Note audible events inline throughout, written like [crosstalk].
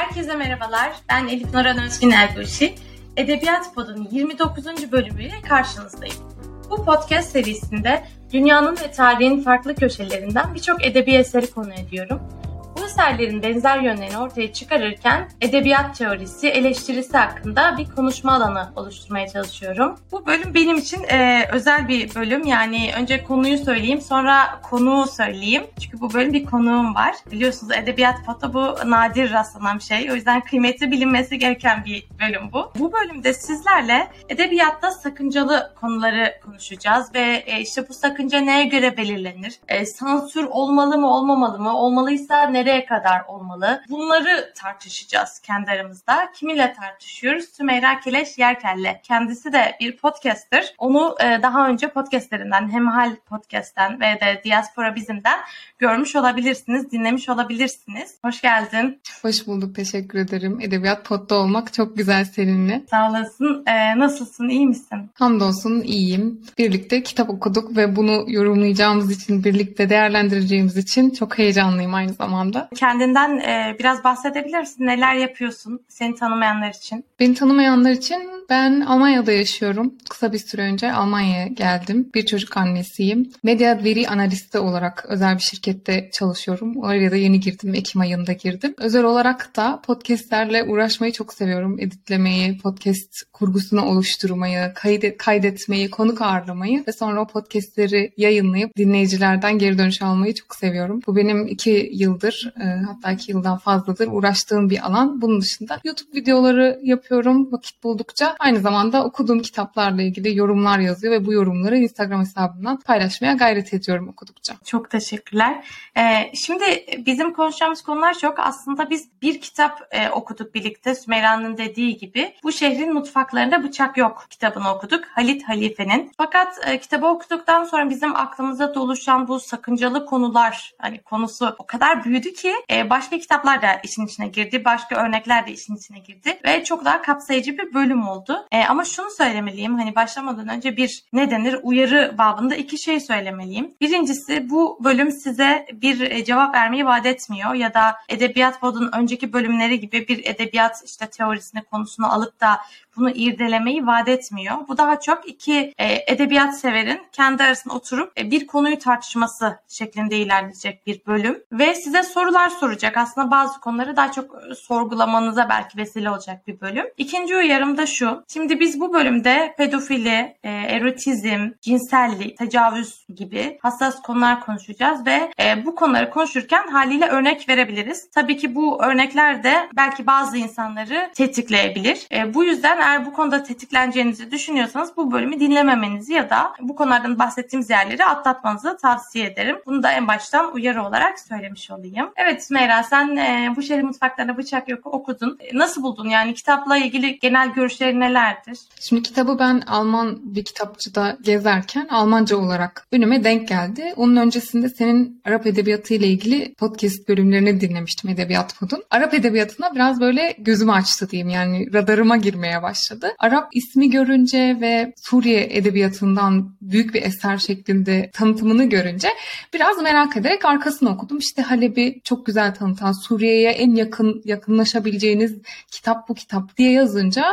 Herkese merhabalar. Ben Elif Noran Özgün Ergülşi. Edebiyat Pod'un 29. bölümüyle karşınızdayım. Bu podcast serisinde dünyanın ve tarihin farklı köşelerinden birçok edebi eseri konu ediyorum eserlerin benzer yönlerini ortaya çıkarırken edebiyat teorisi, eleştirisi hakkında bir konuşma alanı oluşturmaya çalışıyorum. Bu bölüm benim için e, özel bir bölüm. Yani önce konuyu söyleyeyim, sonra konuğu söyleyeyim. Çünkü bu bölüm bir konuğum var. Biliyorsunuz edebiyat foto bu nadir rastlanan bir şey. O yüzden kıymeti bilinmesi gereken bir bölüm bu. Bu bölümde sizlerle edebiyatta sakıncalı konuları konuşacağız ve e, işte bu sakınca neye göre belirlenir? E, sansür olmalı mı, olmamalı mı? Olmalıysa nereye kadar olmalı? Bunları tartışacağız kendi aramızda. Kimiyle tartışıyoruz? Sümeyra Kileş Yerkel'le. Kendisi de bir podcaster. Onu e, daha önce podcastlerinden, Hemhal Podcast'ten ve de Diaspora Bizim'den görmüş olabilirsiniz, dinlemiş olabilirsiniz. Hoş geldin. Hoş bulduk, teşekkür ederim. Edebiyat Pod'da olmak çok güzel seninle. Sağ olasın. Ee, nasılsın, iyi misin? Hamdolsun, iyiyim. Birlikte kitap okuduk ve bunu yorumlayacağımız için, birlikte değerlendireceğimiz için çok heyecanlıyım aynı zamanda. Kendinden e, biraz bahsedebilirsin. Neler yapıyorsun seni tanımayanlar için? Beni tanımayanlar için ben Almanya'da yaşıyorum. Kısa bir süre önce Almanya'ya geldim. Bir çocuk annesiyim. Medya veri analisti olarak özel bir şirkette çalışıyorum. Oraya da yeni girdim. Ekim ayında girdim. Özel olarak da podcastlerle uğraşmayı çok seviyorum. Editlemeyi, podcast kurgusunu oluşturmayı, kaydet, kaydetmeyi, konuk ağırlamayı ve sonra o podcastleri yayınlayıp dinleyicilerden geri dönüş almayı çok seviyorum. Bu benim iki yıldır e, hatta iki yıldan fazladır uğraştığım bir alan. Bunun dışında YouTube videoları yapıyorum vakit buldukça. Aynı zamanda okuduğum kitaplarla ilgili yorumlar yazıyor ve bu yorumları Instagram hesabından paylaşmaya gayret ediyorum okudukça. Çok teşekkürler. Ee, şimdi bizim konuşacağımız konular çok. Aslında biz bir kitap e, okuduk birlikte Sümeyra'nın dediği gibi. Bu şehrin mutfaklarında bıçak yok kitabını okuduk. Halit Halife'nin. Fakat e, kitabı okuduktan sonra bizim aklımıza doluşan bu sakıncalı konular hani konusu o kadar büyüdü ki e, başka kitaplar da işin içine girdi. Başka örnekler de işin içine girdi. Ve çok daha kapsayıcı bir bölüm oldu. E, ama şunu söylemeliyim. Hani başlamadan önce bir ne denir uyarı babında iki şey söylemeliyim. Birincisi bu bölüm size bir e, cevap vermeyi vaat etmiyor ya da Edebiyat Pod'un önceki bölümleri gibi bir edebiyat işte teorisini konusunu alıp da bunu irdelemeyi vaat etmiyor. Bu daha çok iki e, edebiyat severin kendi arasında oturup e, bir konuyu tartışması şeklinde ilerleyecek bir bölüm. Ve size sorular soracak. Aslında bazı konuları daha çok e, sorgulamanıza belki vesile olacak bir bölüm. İkinci uyarım da şu. Şimdi biz bu bölümde pedofili, e, erotizm, cinsellik, tecavüz gibi hassas konular konuşacağız ve e, bu konuları konuşurken haliyle örnek verebiliriz. Tabii ki bu örnekler de belki bazı insanları tetikleyebilir. E, bu yüzden eğer bu konuda tetikleneceğinizi düşünüyorsanız bu bölümü dinlememenizi ya da bu konulardan bahsettiğimiz yerleri atlatmanızı tavsiye ederim. Bunu da en baştan uyarı olarak söylemiş olayım. Evet Sümeyra sen e, bu şehrin mutfaklarına bıçak yok okudun. E, nasıl buldun? Yani kitapla ilgili genel görüşlerin nelerdir? Şimdi kitabı ben Alman bir kitapçıda gezerken Almanca olarak önüme denk geldi. Onun öncesinde senin Arap edebiyatı ile ilgili podcast bölümlerini dinlemiştim Edebiyat Pod'un. Arap edebiyatına biraz böyle gözümü açtı diyeyim yani radarıma girmeye başladı. Arap ismi görünce ve Suriye edebiyatından büyük bir eser şeklinde tanıtımını görünce biraz merak ederek arkasını okudum. İşte Halep'i çok güzel tanıtan, Suriye'ye en yakın yakınlaşabileceğiniz kitap bu kitap diye yazınca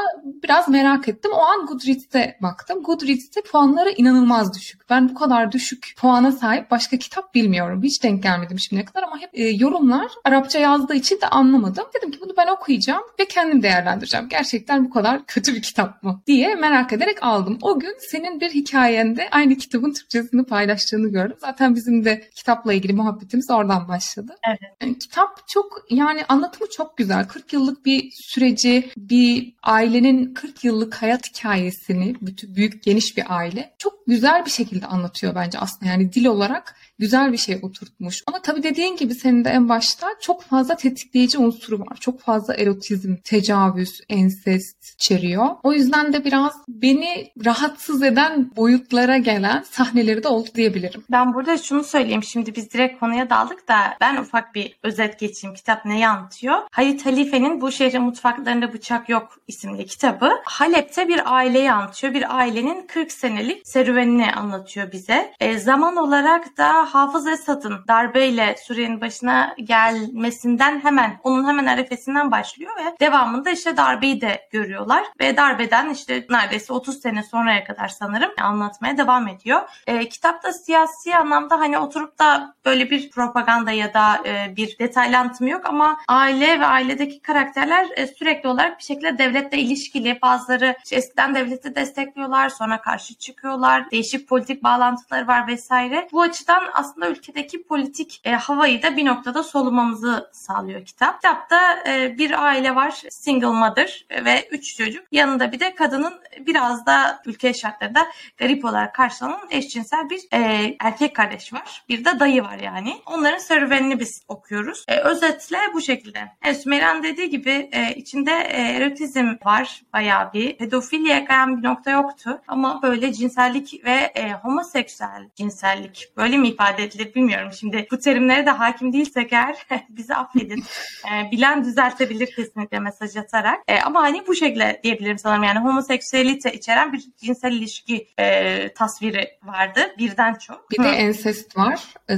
biraz merak ettim. O an Goodreads'te baktım. Goodreads'te puanları inanılmaz düşük. Ben bu kadar düşük puana sahip başka kitap bilmiyorum. Hiç denk gelmedim şimdiye kadar ama hep e, yorumlar Arapça yazdığı için de anlamadım. Dedim ki bunu ben okuyacağım ve kendim değerlendireceğim. Gerçekten bu kadar kötü bir kitap mı diye merak ederek aldım. O gün senin bir hikayende aynı kitabın Türkçesini paylaştığını gördüm. Zaten bizim de kitapla ilgili muhabbetimiz oradan başladı. Evet. Kitap çok yani anlatımı çok güzel. 40 yıllık bir süreci, bir ailenin 40 yıllık hayat hikayesini, bütün büyük geniş bir aile çok güzel bir şekilde anlatıyor bence aslında. Yani dil olarak güzel bir şey oturtmuş. Ama tabii dediğin gibi senin de en başta çok fazla tetikleyici unsuru var. Çok fazla erotizm, tecavüz, ensest içeriyor. O yüzden de biraz beni rahatsız eden boyutlara gelen sahneleri de oldu diyebilirim. Ben burada şunu söyleyeyim. Şimdi biz direkt konuya daldık da ben ufak bir özet geçeyim. Kitap neyi anlatıyor? Halit Halife'nin Bu Şehrin Mutfaklarında Bıçak Yok isimli kitabı Halep'te bir aileyi anlatıyor. Bir ailenin 40 senelik serüvenini anlatıyor bize. E, zaman olarak da Hafız Esad'ın darbeyle Suriye'nin başına gelmesinden hemen onun hemen arefesinden başlıyor ve devamında işte darbeyi de görüyorlar ve darbeden işte neredeyse 30 sene sonraya kadar sanırım anlatmaya devam ediyor. E, kitapta siyasi anlamda hani oturup da böyle bir propaganda ya da e, bir detaylı anlatımı yok ama aile ve ailedeki karakterler e, sürekli olarak bir şekilde devletle ilişkili. Bazıları işte eskiden devleti destekliyorlar sonra karşı çıkıyorlar. Değişik politik bağlantıları var vesaire. Bu açıdan aslında ülkedeki politik e, havayı da bir noktada solumamızı sağlıyor kitap. Kitapta e, bir aile var single mother ve üç çocuk. Yanında bir de kadının biraz da ülke şartlarında garip olarak karşılanan eşcinsel bir e, erkek kardeş var. Bir de dayı var yani. Onların serüvenini biz okuyoruz. E, özetle bu şekilde. Evet, Sümeyran dediği gibi e, içinde e, erotizm var bayağı bir. Pedofiliye kayan bir nokta yoktu. Ama böyle cinsellik ve e, homoseksüel cinsellik böyle mi ifade edilir bilmiyorum. Şimdi bu terimlere de hakim değilsek eğer [laughs] bizi affedin. E, bilen düzeltebilir kesinlikle mesaj atarak. E, ama hani bu şekilde diyebilirim sanırım. Yani homoseksüelite içeren bir cinsel ilişki e, tasviri vardı. Birden çok. Bir Hı. de ensest var. E,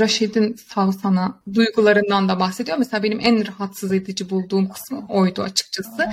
Raşid'in Savsan'a duygularından da bahsediyor. Mesela benim en rahatsız edici bulduğum kısmı oydu açıkçası.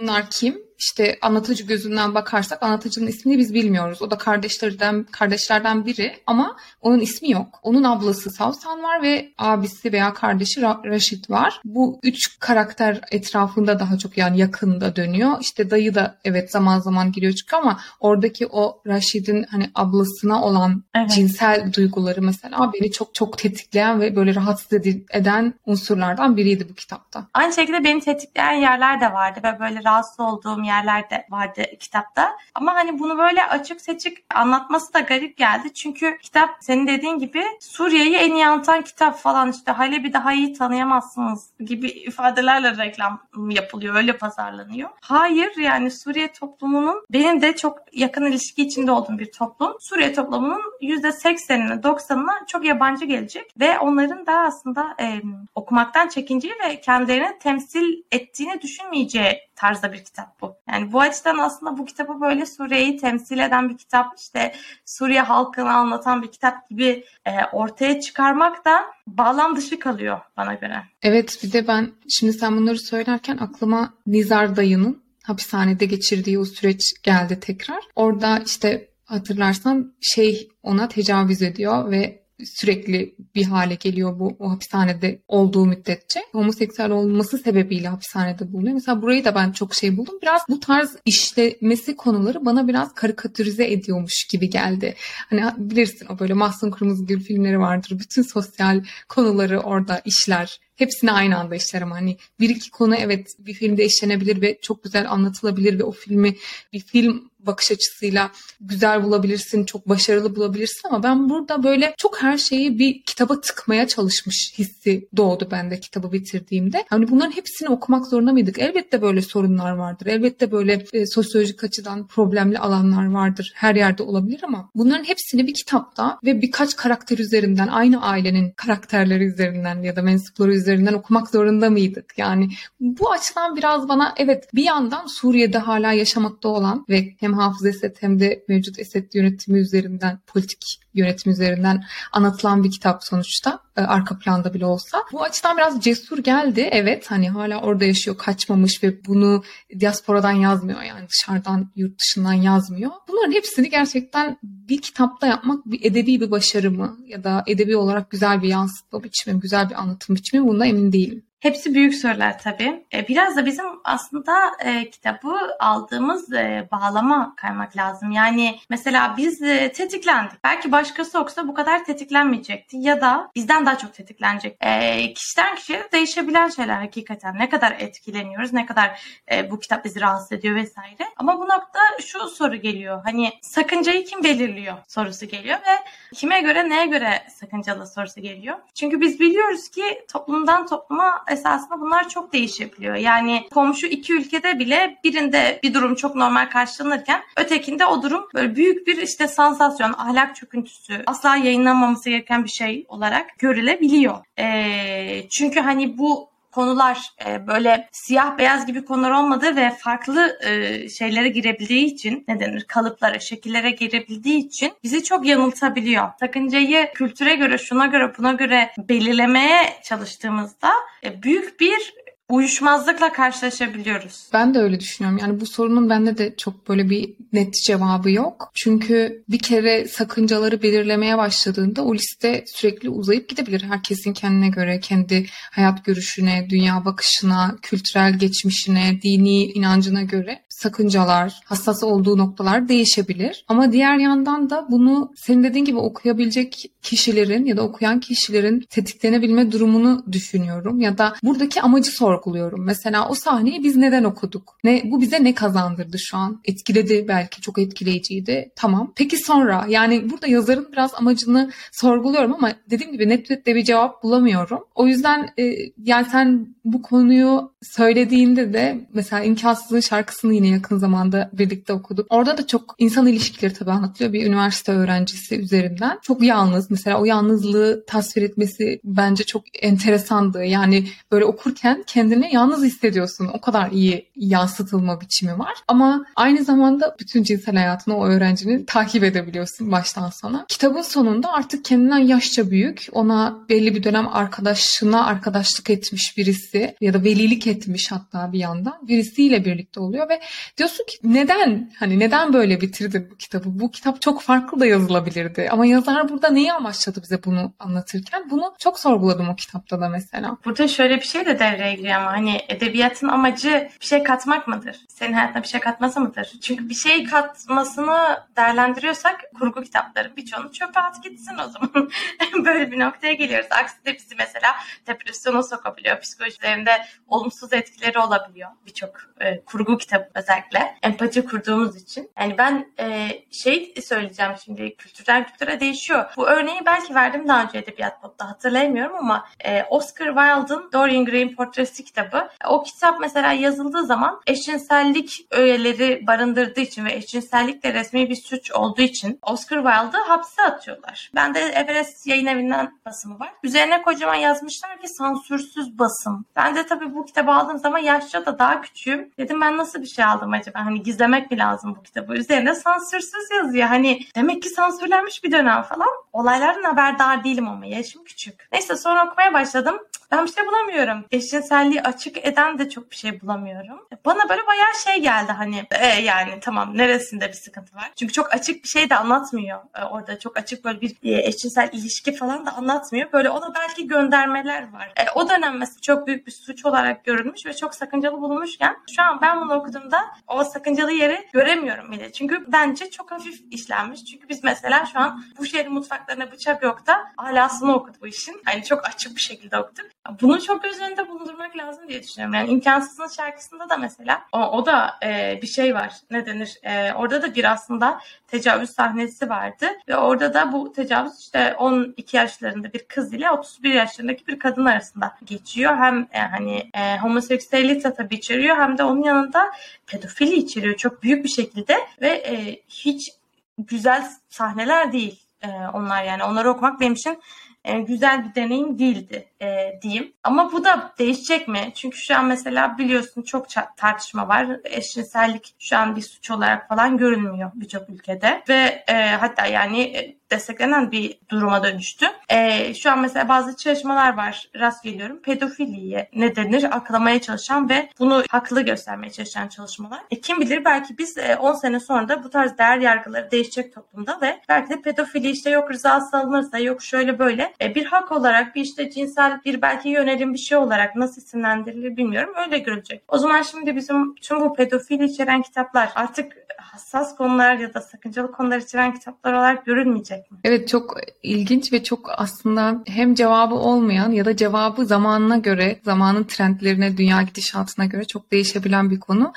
Bunlar kim? İşte anlatıcı gözünden bakarsak anlatıcının ismini biz bilmiyoruz. O da kardeşlerden kardeşlerden biri ama onun ismi yok. Onun ablası Savsan var ve abisi veya kardeşi Ra- Raşit var. Bu üç karakter etrafında daha çok yani yakında dönüyor. İşte dayı da evet zaman zaman giriyor çıkıyor ama oradaki o Raşit'in hani ablasına olan evet. cinsel duyguları mesela beni çok çok tetikleyen ve böyle rahatsız eden unsurlardan biriydi bu kitapta. Aynı şekilde beni tetikleyen yerler de vardı ve böyle rahatsız olduğum yerler de vardı kitapta. Ama hani bunu böyle açık seçik anlatması da garip geldi. Çünkü kitap senin dediğin gibi Suriye'yi en iyi anlatan kitap falan işte Halep'i daha iyi tanıyamazsınız gibi ifadelerle reklam yapılıyor. Öyle pazarlanıyor. Hayır yani Suriye toplumunun benim de çok yakın ilişki içinde olduğum bir toplum. Suriye toplumunun %80'ine 90'ına çok yabancı gelecek ve onların da aslında e, okumaktan çekinceği ve kendilerini temsil ettiğini düşünmeyeceği tarzda bir kitap bu. Yani bu açıdan aslında bu kitabı böyle Suriye'yi temsil eden bir kitap, işte Suriye halkını anlatan bir kitap gibi e, ortaya çıkarmak da bağlam dışı kalıyor bana göre. Evet bir de ben şimdi sen bunları söylerken aklıma Nizar dayının hapishanede geçirdiği o süreç geldi tekrar. Orada işte hatırlarsan şey ona tecavüz ediyor ve sürekli bir hale geliyor bu o hapishanede olduğu müddetçe. Homoseksüel olması sebebiyle hapishanede bulunuyor. Mesela burayı da ben çok şey buldum. Biraz bu tarz işlemesi konuları bana biraz karikatürize ediyormuş gibi geldi. Hani bilirsin o böyle Mahsun Kırmızıgül filmleri vardır. Bütün sosyal konuları orada işler hepsini aynı anda işlerim. Hani bir iki konu evet bir filmde işlenebilir ve çok güzel anlatılabilir ve o filmi bir film bakış açısıyla güzel bulabilirsin, çok başarılı bulabilirsin ama ben burada böyle çok her şeyi bir kitaba tıkmaya çalışmış hissi doğdu bende kitabı bitirdiğimde. Hani bunların hepsini okumak zorunda mıydık? Elbette böyle sorunlar vardır. Elbette böyle e, sosyolojik açıdan problemli alanlar vardır. Her yerde olabilir ama bunların hepsini bir kitapta ve birkaç karakter üzerinden, aynı ailenin karakterleri üzerinden ya da mensupları üzerinden okumak zorunda mıydık? Yani bu açıdan biraz bana evet bir yandan Suriye'de hala yaşamakta olan ve hem hem hafız Esed hem de mevcut Esed yönetimi üzerinden, politik yönetim üzerinden anlatılan bir kitap sonuçta e, arka planda bile olsa. Bu açıdan biraz cesur geldi. Evet hani hala orada yaşıyor, kaçmamış ve bunu diasporadan yazmıyor yani dışarıdan, yurt dışından yazmıyor. Bunların hepsini gerçekten bir kitapta yapmak bir edebi bir başarı mı ya da edebi olarak güzel bir yansıtma biçimi, güzel bir anlatım biçimi bundan emin değilim. Hepsi büyük sorular tabii. E, biraz da bizim aslında e, kitabı aldığımız e, bağlama kaymak lazım. Yani mesela biz e, tetiklendik. Belki başkası okusa bu kadar tetiklenmeyecekti ya da bizden daha çok tetiklenecek. E, kişiden kişiye değişebilen şeyler hakikaten. Ne kadar etkileniyoruz, ne kadar e, bu kitap bizi rahatsız ediyor vesaire. Ama bu nokta şu soru geliyor. Hani sakıncayı kim belirliyor sorusu geliyor ve kime göre neye göre sakıncalı sorusu geliyor. Çünkü biz biliyoruz ki toplumdan topluma esasında bunlar çok değişebiliyor. Yani komşu iki ülkede bile birinde bir durum çok normal karşılanırken ötekinde o durum böyle büyük bir işte sansasyon, ahlak çöküntüsü, asla yayınlanmaması gereken bir şey olarak görülebiliyor. Ee, çünkü hani bu konular e, böyle siyah beyaz gibi konular olmadığı ve farklı e, şeylere girebildiği için ne denir kalıplara, şekillere girebildiği için bizi çok yanıltabiliyor. Sakıncayı kültüre göre, şuna göre, buna göre belirlemeye çalıştığımızda e, büyük bir uyuşmazlıkla karşılaşabiliyoruz. Ben de öyle düşünüyorum. Yani bu sorunun bende de çok böyle bir net cevabı yok. Çünkü bir kere sakıncaları belirlemeye başladığında o liste sürekli uzayıp gidebilir. Herkesin kendine göre, kendi hayat görüşüne, dünya bakışına, kültürel geçmişine, dini inancına göre sakıncalar, hassas olduğu noktalar değişebilir. Ama diğer yandan da bunu senin dediğin gibi okuyabilecek kişilerin ya da okuyan kişilerin tetiklenebilme durumunu düşünüyorum. Ya da buradaki amacı sorguluyorum. Mesela o sahneyi biz neden okuduk? Ne Bu bize ne kazandırdı şu an? Etkiledi belki çok etkileyiciydi. Tamam. Peki sonra yani burada yazarın biraz amacını sorguluyorum ama dediğim gibi net net bir cevap bulamıyorum. O yüzden e, yani sen bu konuyu söylediğinde de mesela İmkansızlığın şarkısını yine yakın zamanda birlikte okuduk. Orada da çok insan ilişkileri tabii anlatılıyor bir üniversite öğrencisi üzerinden. Çok yalnız mesela o yalnızlığı tasvir etmesi bence çok enteresandı. Yani böyle okurken kendini yalnız hissediyorsun. O kadar iyi yansıtılma biçimi var. Ama aynı zamanda bütün cinsel hayatını o öğrencinin takip edebiliyorsun baştan sona. Kitabın sonunda artık kendinden yaşça büyük, ona belli bir dönem arkadaşına arkadaşlık etmiş birisi ya da velilik etmiş hatta bir yandan birisiyle birlikte oluyor ve diyorsun ki neden hani neden böyle bitirdin bu kitabı? Bu kitap çok farklı da yazılabilirdi ama yazar burada neyi amaçladı bize bunu anlatırken? Bunu çok sorguladım o kitapta da mesela. Burada şöyle bir şey de devreye giriyor ama hani edebiyatın amacı bir şey katmak mıdır? Senin hayatına bir şey katması mıdır? Çünkü bir şey katmasını değerlendiriyorsak kurgu kitapları birçoğunu çöpe at gitsin o zaman. [laughs] böyle bir noktaya geliyoruz. Aksi de bizi mesela depresyona sokabiliyor. Psikolojilerinde olumsuz etkileri olabiliyor. Birçok e, kurgu kitabı özellikle. Empati kurduğumuz için. Yani ben e, şey söyleyeceğim şimdi kültürden kültüre değişiyor. Bu örneği belki verdim daha önce Edebiyat Pod'da hatırlayamıyorum ama e, Oscar Wilde'ın Dorian Gray'in portresi kitabı. O kitap mesela yazıldığı zaman eşcinsellik öğeleri barındırdığı için ve eşcinsellik de resmi bir suç olduğu için Oscar Wilde'ı hapse atıyorlar. Ben de Everest yayın evinden basımı var. Üzerine kocaman yazmışlar ki sansürsüz basım. Ben de tabii bu kitabı aldığım zaman yaşça da daha küçüğüm. Dedim ben nasıl bir şey aldım acaba? Hani gizlemek mi lazım bu kitabı? Üzerinde sansürsüz yazıyor. Hani demek ki sansürlenmiş bir dönem falan. Olaylardan haberdar değilim ama yaşım küçük. Neyse sonra okumaya başladım. Ben bir şey bulamıyorum. Eşcinselliği açık eden de çok bir şey bulamıyorum. Bana böyle bayağı şey geldi hani e, yani tamam neresinde bir sıkıntı var. Çünkü çok açık bir şey de anlatmıyor. E, orada çok açık böyle bir e, eşcinsel ilişki falan da anlatmıyor. Böyle ona belki göndermeler var. E, o dönem mesela çok büyük bir suç olarak görülmüş ve çok sakıncalı bulunmuşken şu an ben bunu okuduğumda o sakıncalı yeri göremiyorum bile. Çünkü bence çok hafif işlenmiş. Çünkü biz mesela şu an bu şehrin mutfaklarına bıçak yok da alasını okuduk bu işin. Hani çok açık bir şekilde okuduk. Bunu çok göz önünde bulundurmak lazım diye düşünüyorum. Yani imkansızın şarkısında da mesela o, o da e, bir şey var. Ne denir? E, orada da bir aslında tecavüz sahnesi vardı ve orada da bu tecavüz işte 12 yaşlarında bir kız ile 31 yaşlarındaki bir kadın arasında geçiyor. Hem e, hani e, homoseksüelite tabii içeriyor hem de onun yanında pedofili içeriyor çok büyük bir şekilde ve e, hiç güzel sahneler değil e, onlar yani onları okumak benim için e, güzel bir deneyim değildi e, diyeyim. Ama bu da değişecek mi? Çünkü şu an mesela biliyorsun çok tartışma var. Eşcinsellik şu an bir suç olarak falan görünmüyor birçok ülkede ve e, hatta yani e, desteklenen bir duruma dönüştü. E, şu an mesela bazı çalışmalar var rast geliyorum. Pedofiliye ne denir aklamaya çalışan ve bunu haklı göstermeye çalışan çalışmalar. E, kim bilir belki biz e, 10 sene sonra da bu tarz değer yargıları değişecek toplumda ve belki de pedofili işte yok rızası alınırsa yok şöyle böyle e, bir hak olarak bir işte cinsel bir belki yönelim bir şey olarak nasıl isimlendirilir bilmiyorum öyle görülecek. O zaman şimdi bizim tüm bu pedofili içeren kitaplar artık hassas konular ya da sakıncalı konular içeren kitaplar olarak görülmeyecek mi? Evet çok ilginç ve çok aslında hem cevabı olmayan ya da cevabı zamanına göre, zamanın trendlerine, dünya gidişatına göre çok değişebilen bir konu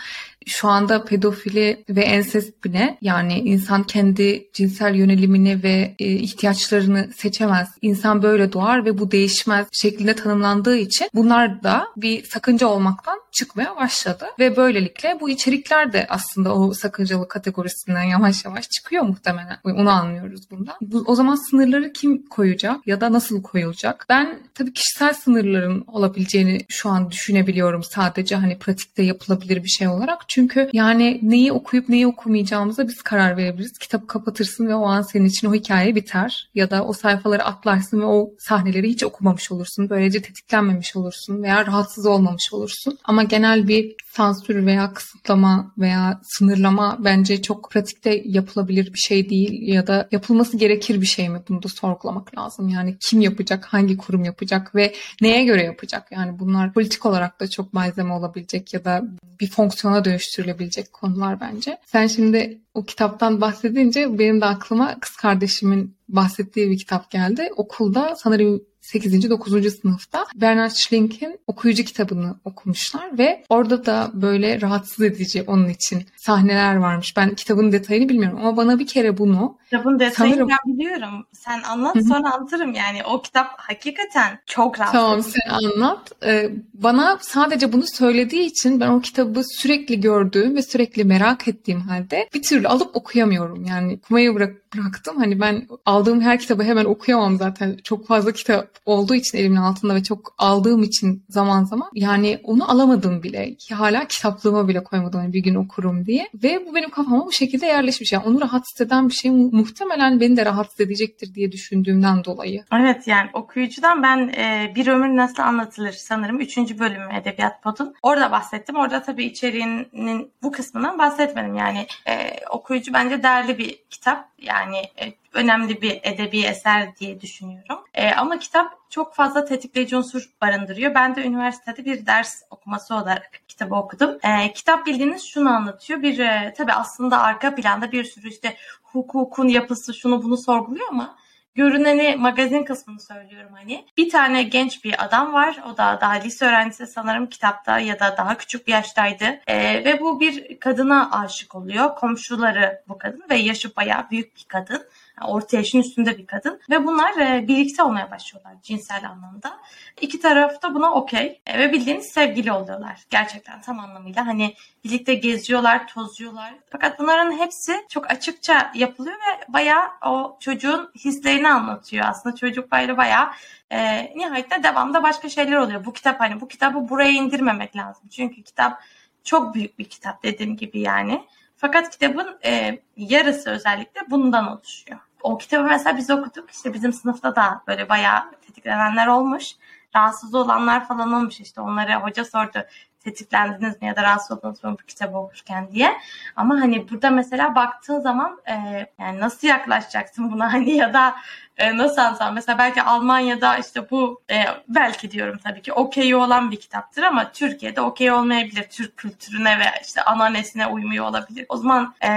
şu anda pedofili ve ensest bile yani insan kendi cinsel yönelimini ve e, ihtiyaçlarını seçemez. İnsan böyle doğar ve bu değişmez şeklinde tanımlandığı için bunlar da bir sakınca olmaktan çıkmaya başladı ve böylelikle bu içerikler de aslında o sakıncalı sakıncalı kategorisinden yavaş yavaş çıkıyor muhtemelen. Onu anlıyoruz bundan. Bu, o zaman sınırları kim koyacak ya da nasıl koyulacak? Ben tabii kişisel sınırların olabileceğini şu an düşünebiliyorum sadece hani pratikte yapılabilir bir şey olarak. Çünkü yani neyi okuyup neyi okumayacağımıza biz karar verebiliriz. Kitabı kapatırsın ve o an senin için o hikaye biter. Ya da o sayfaları atlarsın ve o sahneleri hiç okumamış olursun. Böylece tetiklenmemiş olursun veya rahatsız olmamış olursun. Ama genel bir sansür veya kısıtlama veya sınırlama bence çok pratikte yapılabilir bir şey değil ya da yapılması gerekir bir şey mi? Bunu da sorgulamak lazım. Yani kim yapacak, hangi kurum yapacak ve neye göre yapacak? Yani bunlar politik olarak da çok malzeme olabilecek ya da bir fonksiyona dönüştürülebilecek konular bence. Sen şimdi o kitaptan bahsedince benim de aklıma kız kardeşimin bahsettiği bir kitap geldi. Okulda sanırım 8. 9. sınıfta Bernard Schlink'in okuyucu kitabını okumuşlar ve orada da böyle rahatsız edici onun için sahneler varmış. Ben kitabın detayını bilmiyorum ama bana bir kere bunu Kitabın detayını sanırım... ben biliyorum. Sen anlat sonra anlatırım yani. O kitap hakikaten çok rahatsız Tamam sen anlat. Ee, bana sadece bunu söylediği için ben o kitabı sürekli gördüğüm ve sürekli merak ettiğim halde bir türlü alıp okuyamıyorum. Yani okumayı bırak, bıraktım. Hani ben aldığım her kitabı hemen okuyamam zaten. Çok fazla kitap olduğu için elimin altında ve çok aldığım için zaman zaman yani onu alamadım bile. Hala kitaplığıma bile koymadım hani bir gün okurum diye. Ve bu benim kafama bu şekilde yerleşmiş. Yani onu rahatsız eden bir şey muhtemelen beni de rahatsız edecektir diye düşündüğümden dolayı. Evet yani okuyucudan ben e, Bir Ömür Nasıl Anlatılır sanırım 3. bölümü Edebiyat Pod'un. Orada bahsettim. Orada tabii içeriğinin bu kısmından bahsetmedim. Yani e, okuyucu bence değerli bir kitap. Yani e, önemli bir edebi eser diye düşünüyorum. E, ama kitap çok fazla tetikleyici unsur barındırıyor. Ben de üniversitede bir ders okuması olarak kitabı okudum. E, kitap bildiğiniz şunu anlatıyor. Bir e, tabii aslında arka planda bir sürü işte hukukun yapısı şunu bunu sorguluyor ama görüneni magazin kısmını söylüyorum hani. Bir tane genç bir adam var. O da daha lise öğrencisi sanırım kitapta ya da daha küçük bir yaştaydı. ee, ve bu bir kadına aşık oluyor. Komşuları bu kadın ve yaşı bayağı büyük bir kadın orta yaşın üstünde bir kadın ve bunlar e, birlikte olmaya başlıyorlar cinsel anlamda. İki taraf da buna okey e, ve bildiğiniz sevgili oluyorlar gerçekten tam anlamıyla. Hani birlikte geziyorlar, tozuyorlar. Fakat bunların hepsi çok açıkça yapılıyor ve bayağı o çocuğun hislerini anlatıyor. Aslında çocuk böyle bayağı e, nihayetinde devamda başka şeyler oluyor. Bu kitap hani bu kitabı buraya indirmemek lazım. Çünkü kitap çok büyük bir kitap dediğim gibi yani. Fakat kitabın e, yarısı özellikle bundan oluşuyor. O kitabı mesela biz okuduk. İşte bizim sınıfta da böyle bayağı tetiklenenler olmuş. Rahatsız olanlar falan olmuş işte. Onlara hoca sordu tetiklendiniz mi ya da rahatsız oldunuz mu bu kitabı okurken diye. Ama hani burada mesela baktığın zaman e, yani nasıl yaklaşacaksın buna hani ya da e, nasıl anlatsam mesela belki Almanya'da işte bu e, belki diyorum tabii ki okey olan bir kitaptır ama Türkiye'de okey olmayabilir. Türk kültürüne ve işte ananesine uymuyor olabilir. O zaman e,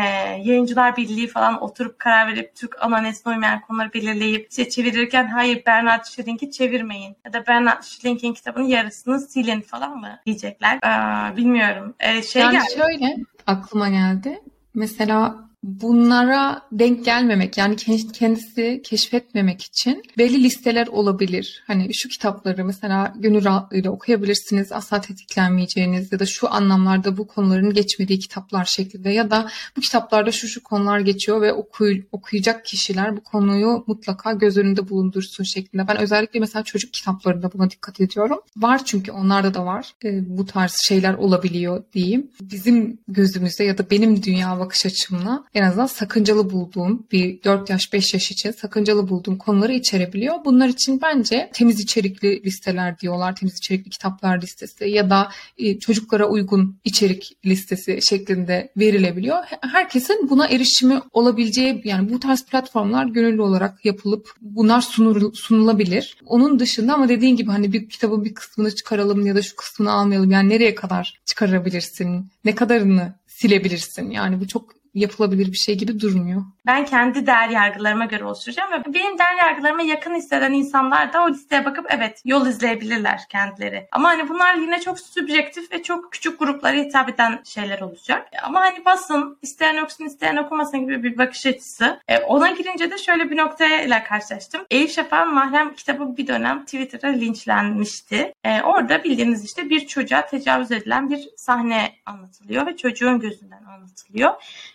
yayıncılar birliği falan oturup karar verip Türk ananesine uymayan konuları belirleyip işte çevirirken hayır Bernard Schilling'i çevirmeyin ya da Bernard Schilling'in kitabının yarısını silin falan mı diyecekler. E, bilmiyorum. E, şey yani geldi. şöyle aklıma geldi. Mesela bunlara denk gelmemek yani kendisi keşfetmemek için belli listeler olabilir. Hani şu kitapları mesela gönül rahatlığıyla okuyabilirsiniz. Asla tetiklenmeyeceğiniz ya da şu anlamlarda bu konuların geçmediği kitaplar şeklinde ya da bu kitaplarda şu şu konular geçiyor ve okuy okuyacak kişiler bu konuyu mutlaka göz önünde bulundursun şeklinde. Ben özellikle mesela çocuk kitaplarında buna dikkat ediyorum. Var çünkü onlarda da var. E, bu tarz şeyler olabiliyor diyeyim. Bizim gözümüzde ya da benim dünya bakış açımla en azından sakıncalı bulduğum bir 4 yaş 5 yaş için sakıncalı bulduğum konuları içerebiliyor. Bunlar için bence temiz içerikli listeler diyorlar. Temiz içerikli kitaplar listesi ya da e, çocuklara uygun içerik listesi şeklinde verilebiliyor. Herkesin buna erişimi olabileceği yani bu tarz platformlar gönüllü olarak yapılıp bunlar sunul, sunulabilir. Onun dışında ama dediğin gibi hani bir kitabın bir kısmını çıkaralım ya da şu kısmını almayalım. Yani nereye kadar çıkarabilirsin? Ne kadarını silebilirsin? Yani bu çok yapılabilir bir şey gibi durmuyor. Ben kendi değer yargılarıma göre oluşturacağım ve benim değer yargılarıma yakın hisseden insanlar da o listeye bakıp evet yol izleyebilirler kendileri. Ama hani bunlar yine çok subjektif ve çok küçük gruplara hitap eden şeyler olacak. Ama hani basın isteyen okusun isteyen okumasın gibi bir bakış açısı. E, ona girince de şöyle bir noktayla karşılaştım. Elif Şafak'ın Mahrem kitabı bir dönem Twitter'da linçlenmişti. E, orada bildiğiniz işte bir çocuğa tecavüz edilen bir sahne anlatılıyor ve çocuğun gözünden anlatılıyor.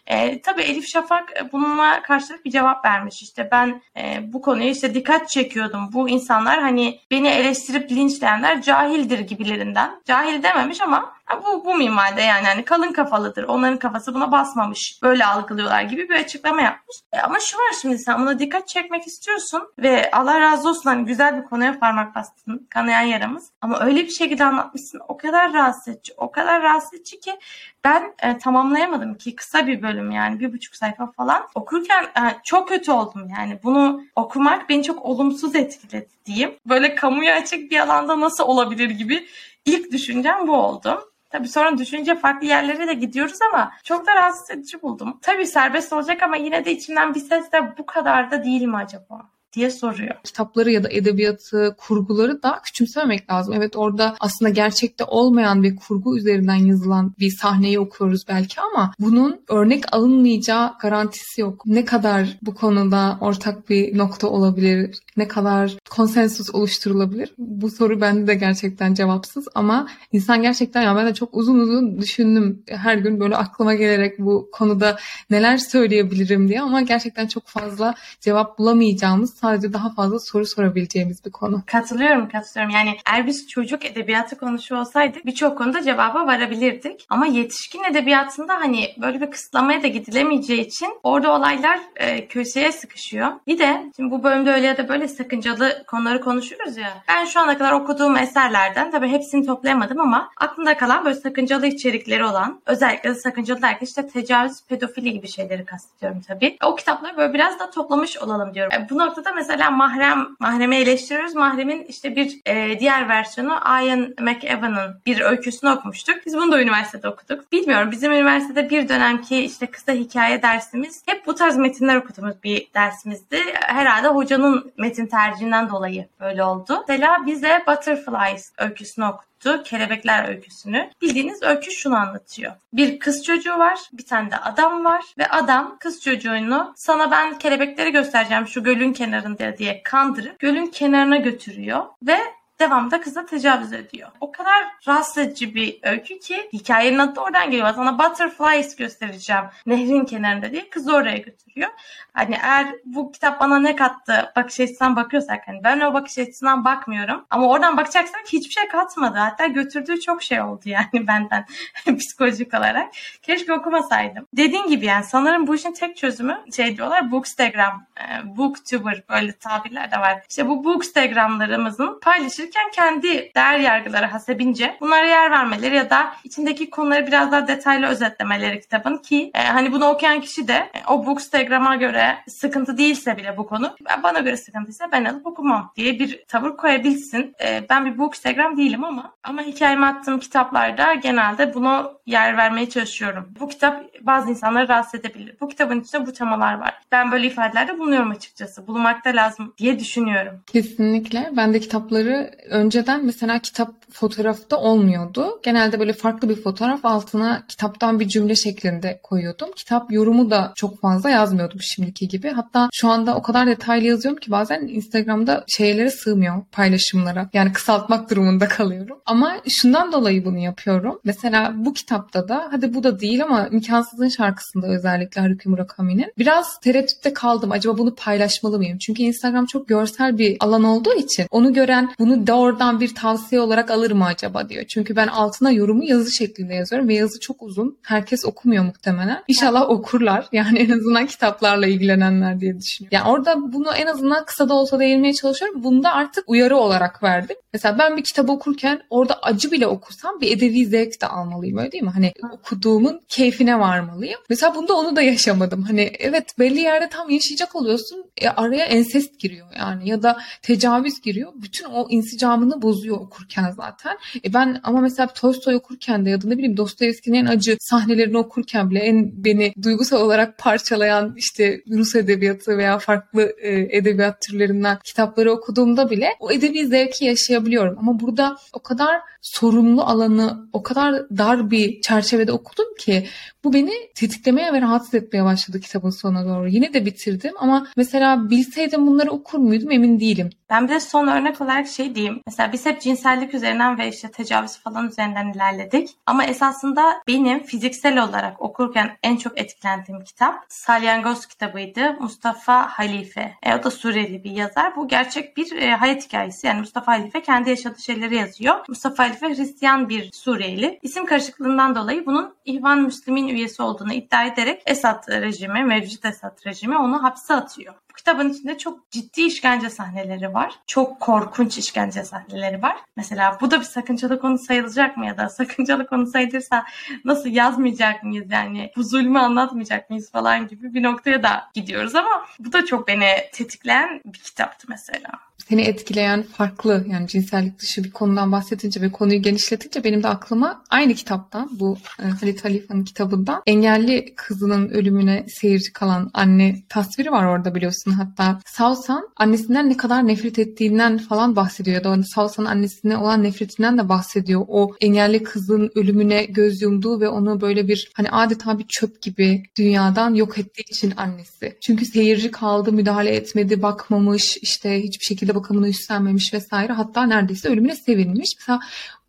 E, tabii Elif Şafak bununla karşılık bir cevap vermiş. İşte ben e, bu konuya işte dikkat çekiyordum. Bu insanlar hani beni eleştirip linçleyenler cahildir gibilerinden. Cahil dememiş ama bu, bu minvalde yani hani kalın kafalıdır. Onların kafası buna basmamış. Böyle algılıyorlar gibi bir açıklama yapmış. E ama şu var şimdi sen buna dikkat çekmek istiyorsun ve Allah razı olsun hani güzel bir konuya parmak bastın. Kanayan yaramız. Ama öyle bir şekilde anlatmışsın. O kadar rahatsız edici. O kadar rahatsız edici ki ben e, tamamlayamadım ki kısa bir bölüm yani bir buçuk sayfa falan. Okurken e, çok kötü oldum yani. Bunu okumak beni çok olumsuz etkiledi diyeyim. Böyle kamuya açık bir alanda nasıl olabilir gibi ilk düşüncem bu oldu. Tabii sonra düşünce farklı yerlere de gidiyoruz ama çok da rahatsız edici buldum. Tabii serbest olacak ama yine de içimden bir ses de bu kadar da değil mi acaba? diye soruyor. Kitapları ya da edebiyatı, kurguları da küçümsememek lazım. Evet orada aslında gerçekte olmayan bir kurgu üzerinden yazılan bir sahneyi okuyoruz belki ama bunun örnek alınmayacağı garantisi yok. Ne kadar bu konuda ortak bir nokta olabilir, ne kadar konsensus oluşturulabilir? Bu soru bende de gerçekten cevapsız ama insan gerçekten ya ben de çok uzun uzun düşündüm her gün böyle aklıma gelerek bu konuda neler söyleyebilirim diye ama gerçekten çok fazla cevap bulamayacağımız sadece daha fazla soru sorabileceğimiz bir konu. Katılıyorum katılıyorum. Yani eğer biz çocuk edebiyatı konuşuyor olsaydık birçok konuda cevaba varabilirdik. Ama yetişkin edebiyatında hani böyle bir kısıtlamaya da gidilemeyeceği için orada olaylar e, köşeye sıkışıyor. Bir de şimdi bu bölümde öyle ya da böyle sakıncalı konuları konuşuyoruz ya. Ben şu ana kadar okuduğum eserlerden tabii hepsini toplayamadım ama aklımda kalan böyle sakıncalı içerikleri olan özellikle de sakıncalı derken işte tecavüz, pedofili gibi şeyleri kastediyorum tabii. O kitapları böyle biraz da toplamış olalım diyorum. E, bu noktada mesela mahrem, mahremi eleştiriyoruz. Mahremin işte bir e, diğer versiyonu Ian McEwan'ın bir öyküsünü okumuştuk. Biz bunu da üniversitede okuduk. Bilmiyorum bizim üniversitede bir dönemki işte kısa hikaye dersimiz hep bu tarz metinler okuduğumuz bir dersimizdi. Herhalde hocanın metin tercihinden dolayı böyle oldu. Mesela bize Butterflies öyküsünü okuttu Kelebekler öyküsünü. Bildiğiniz öykü şunu anlatıyor. Bir kız çocuğu var, bir tane de adam var ve adam kız çocuğunu sana ben kelebekleri göstereceğim şu gölün kenarında diye kandırıp gölün kenarına götürüyor ve devamında kıza tecavüz ediyor. O kadar rahatsız edici bir öykü ki hikayenin adı oradan geliyor. Sana butterflies göstereceğim nehrin kenarında diye kızı oraya götürüyor. Hani eğer bu kitap bana ne kattı bakış açısından bakıyorsak hani ben o bakış açısından bakmıyorum. Ama oradan bakacaksak hiçbir şey katmadı. Hatta götürdüğü çok şey oldu yani [laughs] benden [laughs] psikolojik olarak. Keşke okumasaydım. Dediğin gibi yani sanırım bu işin tek çözümü şey diyorlar bookstagram, e, booktuber böyle tabirler de var. İşte bu bookstagramlarımızın paylaşırken kendi değer yargıları hasebince bunlara yer vermeleri ya da içindeki konuları biraz daha detaylı özetlemeleri kitabın ki e, hani bunu okuyan kişi de e, o bookstagram'a göre sıkıntı değilse bile bu konu bana göre sıkıntıysa ben alıp okumam diye bir tavır koyabilsin. E, ben bir bookstagram değilim ama ama hikayeme attığım kitaplarda genelde bunu yer vermeye çalışıyorum. Bu kitap bazı insanları rahatsız edebilir. Bu kitabın içinde bu temalar var. Ben böyle ifadelerde bulunuyorum açıkçası. Bulunmak da lazım diye düşünüyorum. Kesinlikle. Ben de kitapları önceden mesela kitap fotoğrafta olmuyordu. Genelde böyle farklı bir fotoğraf altına kitaptan bir cümle şeklinde koyuyordum. Kitap yorumu da çok fazla yazmıyordum şimdiki gibi. Hatta şu anda o kadar detaylı yazıyorum ki bazen Instagram'da şeylere sığmıyor paylaşımlara. Yani kısaltmak durumunda kalıyorum. Ama şundan dolayı bunu yapıyorum. Mesela bu kitapta da hadi bu da değil ama imkansızın şarkısında özellikle Haruki Murakami'nin biraz tereddütte kaldım. Acaba bunu paylaşmalı mıyım? Çünkü Instagram çok görsel bir alan olduğu için onu gören bunu doğrudan bir tavsiye olarak alır mı acaba diyor. Çünkü ben altına yorumu yazı şeklinde yazıyorum ve yazı çok uzun. Herkes okumuyor muhtemelen. İnşallah okurlar. [laughs] Yani en azından kitaplarla ilgilenenler diye düşünüyorum. Yani orada bunu en azından kısa da olsa değinmeye çalışıyorum. Bunu da artık uyarı olarak verdim. Mesela ben bir kitap okurken orada acı bile okusam bir edebi zevk de almalıyım öyle değil mi? Hani okuduğumun keyfine varmalıyım. Mesela bunda onu da yaşamadım. Hani evet belli yerde tam yaşayacak oluyorsun. E, araya ensest giriyor yani ya da tecavüz giriyor. Bütün o insicamını bozuyor okurken zaten. E ben ama mesela Tolstoy okurken de ya da ne bileyim Dostoyevski'nin en acı sahnelerini okurken bile en beni duygusal olarak parçalayan işte Rus edebiyatı veya farklı e, edebiyat türlerinden kitapları okuduğumda bile o edebi zevki yaşayabiliyorum. Ama burada o kadar sorumlu alanı o kadar dar bir çerçevede okudum ki Bu beni tetiklemeye ve rahatsız etmeye başladı kitabın sonuna doğru. Yine de bitirdim ama mesela bilseydim bunları okur muydum emin değilim. Ben bir de son örnek olarak şey diyeyim. Mesela biz hep cinsellik üzerinden ve işte tecavüz falan üzerinden ilerledik. Ama esasında benim fiziksel olarak okurken en çok etkilendiğim kitap Salyangoz kitabıydı. Mustafa Halife. E, o da Suriyeli bir yazar. Bu gerçek bir e, hayat hikayesi. Yani Mustafa Halife kendi yaşadığı şeyleri yazıyor. Mustafa Halife Hristiyan bir Suriyeli. İsim karışıklığından dolayı bunun İhvan Müslümin üyesi olduğunu iddia ederek Esad rejimi, mevcut Esad rejimi onu hapse atıyor. Kitabın içinde çok ciddi işkence sahneleri var. Çok korkunç işkence sahneleri var. Mesela bu da bir sakıncalı konu sayılacak mı ya da sakıncalı konu sayılırsa nasıl yazmayacak mıyız yani bu zulmü anlatmayacak mıyız falan gibi bir noktaya da gidiyoruz ama bu da çok beni tetikleyen bir kitaptı mesela seni etkileyen farklı yani cinsellik dışı bir konudan bahsedince ve konuyu genişletince benim de aklıma aynı kitaptan bu e, Halit Halifa'nın kitabından engelli kızının ölümüne seyirci kalan anne tasviri var orada biliyorsun. Hatta Savsan annesinden ne kadar nefret ettiğinden falan bahsediyor ya da hani Savsan annesine olan nefretinden de bahsediyor. O engelli kızın ölümüne göz yumduğu ve onu böyle bir hani adeta bir çöp gibi dünyadan yok ettiği için annesi. Çünkü seyirci kaldı, müdahale etmedi, bakmamış, işte hiçbir şekilde bakımını üstlenmemiş vesaire. Hatta neredeyse ölümüne sevinmiş. Mesela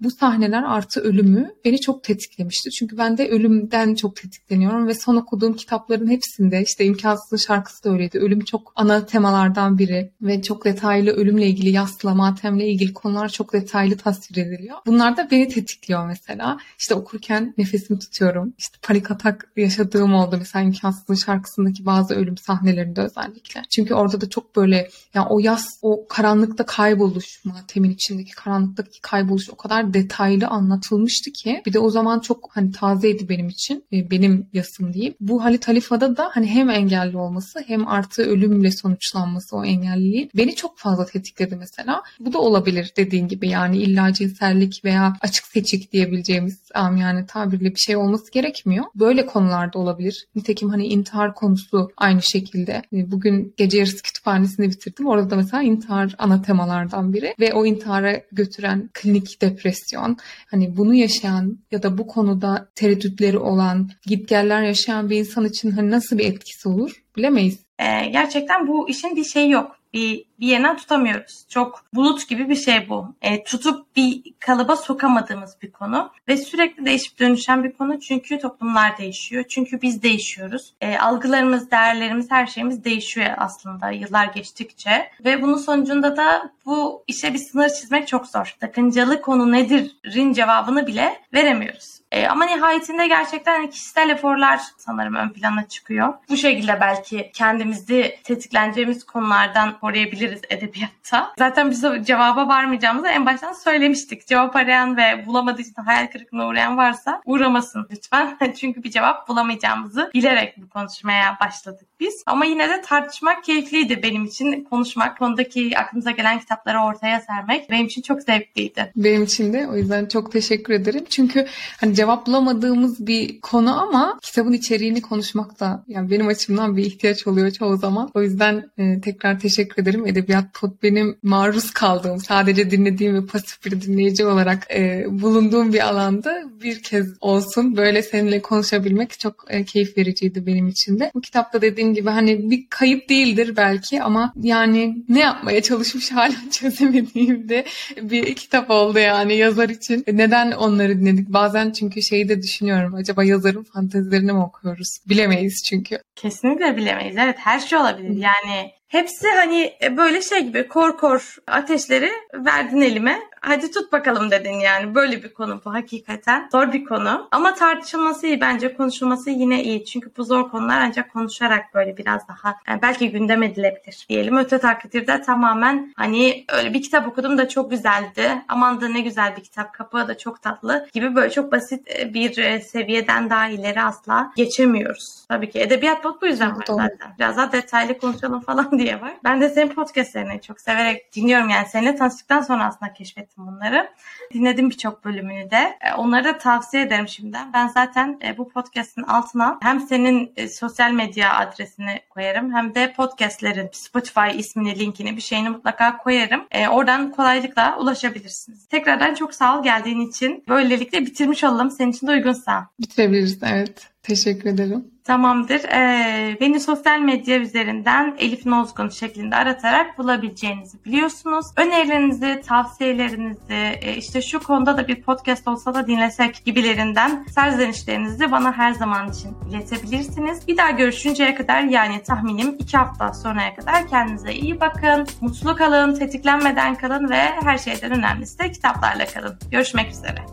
bu sahneler artı ölümü beni çok tetiklemişti. Çünkü ben de ölümden çok tetikleniyorum ve son okuduğum kitapların hepsinde işte İmkansızın şarkısı da öyleydi. Ölüm çok ana temalardan biri ve çok detaylı ölümle ilgili yasla, matemle ilgili konular çok detaylı tasvir ediliyor. Bunlar da beni tetikliyor mesela. İşte okurken nefesimi tutuyorum. İşte panik atak yaşadığım oldu mesela İmkansızın şarkısındaki bazı ölüm sahnelerinde özellikle. Çünkü orada da çok böyle yani o yas, o karanlıkta kayboluş, matemin içindeki karanlıktaki kayboluş o kadar detaylı anlatılmıştı ki bir de o zaman çok hani tazeydi benim için e, benim yasım diyeyim. Bu Halit Halifa'da da hani hem engelli olması hem artı ölümle sonuçlanması o engelliliğin beni çok fazla tetikledi mesela. Bu da olabilir dediğin gibi yani illa cinsellik veya açık seçik diyebileceğimiz yani tabirle bir şey olması gerekmiyor. Böyle konularda olabilir. Nitekim hani intihar konusu aynı şekilde. E, bugün gece yarısı kütüphanesini bitirdim. Orada da mesela intihar ana temalardan biri ve o intihara götüren klinik depresyon depresyon hani bunu yaşayan ya da bu konuda tereddütleri olan gitgeller yaşayan bir insan için hani nasıl bir etkisi olur bilemeyiz. Ee, gerçekten bu işin bir şeyi yok bir, bir yerine tutamıyoruz. Çok bulut gibi bir şey bu. E, tutup bir kalıba sokamadığımız bir konu ve sürekli değişip dönüşen bir konu çünkü toplumlar değişiyor. Çünkü biz değişiyoruz. E, algılarımız, değerlerimiz, her şeyimiz değişiyor aslında yıllar geçtikçe ve bunun sonucunda da bu işe bir sınır çizmek çok zor. Sakıncalı konu nedir'in cevabını bile veremiyoruz. E, ama nihayetinde gerçekten hani kişisel eforlar sanırım ön plana çıkıyor. Bu şekilde belki kendimizi tetikleneceğimiz konulardan koruyabiliriz edebiyatta. Zaten biz cevaba varmayacağımızı en baştan söylemiştik. Cevap arayan ve bulamadığı için hayal kırıklığına uğrayan varsa uğramasın lütfen. [laughs] Çünkü bir cevap bulamayacağımızı bilerek bu konuşmaya başladık biz. Ama yine de tartışmak keyifliydi benim için. Konuşmak, konudaki aklımıza gelen kitapları ortaya sermek benim için çok zevkliydi. Benim için de o yüzden çok teşekkür ederim. Çünkü hani cevap bulamadığımız bir konu ama kitabın içeriğini konuşmak da yani benim açımdan bir ihtiyaç oluyor çoğu zaman. O yüzden e, tekrar teşekkür ederim. Edebiyat Pod benim maruz kaldığım, sadece dinlediğim ve pasif bir dinleyici olarak e, bulunduğum bir alanda bir kez olsun böyle seninle konuşabilmek çok e, keyif vericiydi benim için de. Bu kitapta dediğim gibi hani bir kayıp değildir belki ama yani ne yapmaya çalışmış hala [laughs] çözemediğimde bir kitap oldu yani yazar için. E, neden onları dinledik? Bazen çünkü şeyi de düşünüyorum. Acaba yazarın fantezilerini mi okuyoruz? Bilemeyiz çünkü. Kesinlikle bilemeyiz. Evet her şey olabilir. Yani hepsi hani e, böyle şey gibi kor kor ateşleri verdin elime hadi tut bakalım dedin yani. Böyle bir konu bu hakikaten. Zor bir konu. Ama tartışılması iyi bence. Konuşulması yine iyi. Çünkü bu zor konular ancak konuşarak böyle biraz daha yani belki gündem edilebilir diyelim. Öte takdirde tamamen hani öyle bir kitap okudum da çok güzeldi. Aman da ne güzel bir kitap. Kapağı da çok tatlı gibi böyle çok basit e, bir e, seviyeden daha ileri asla geçemiyoruz. Tabii ki edebiyat bu yüzden var zaten. Biraz daha detaylı konuşalım falan [laughs] diye var. Ben de senin podcastlerini çok severek dinliyorum yani. Seninle tanıştıktan sonra aslında keşfettim ettim bunları. Dinledim birçok bölümünü de. E, onları da tavsiye ederim şimdiden. Ben zaten e, bu podcast'in altına hem senin e, sosyal medya adresini koyarım hem de podcast'lerin Spotify ismini, linkini bir şeyini mutlaka koyarım. Oradan kolaylıkla ulaşabilirsiniz. Tekrardan çok sağ ol geldiğin için. Böylelikle bitirmiş olalım. Senin için de uygunsa. Bitirebiliriz evet. Teşekkür ederim. Tamamdır. Ee, beni sosyal medya üzerinden Elif Nozgun şeklinde aratarak bulabileceğinizi biliyorsunuz. Önerilerinizi, tavsiyelerinizi, e, işte şu konuda da bir podcast olsa da dinlesek gibilerinden serzenişlerinizi bana her zaman için iletebilirsiniz. Bir daha görüşünceye kadar yani tahminim iki hafta sonraya kadar kendinize iyi bakın. Mutlu kalın, tetiklenmeden kalın ve her şeyden önemlisi de kitaplarla kalın. Görüşmek üzere.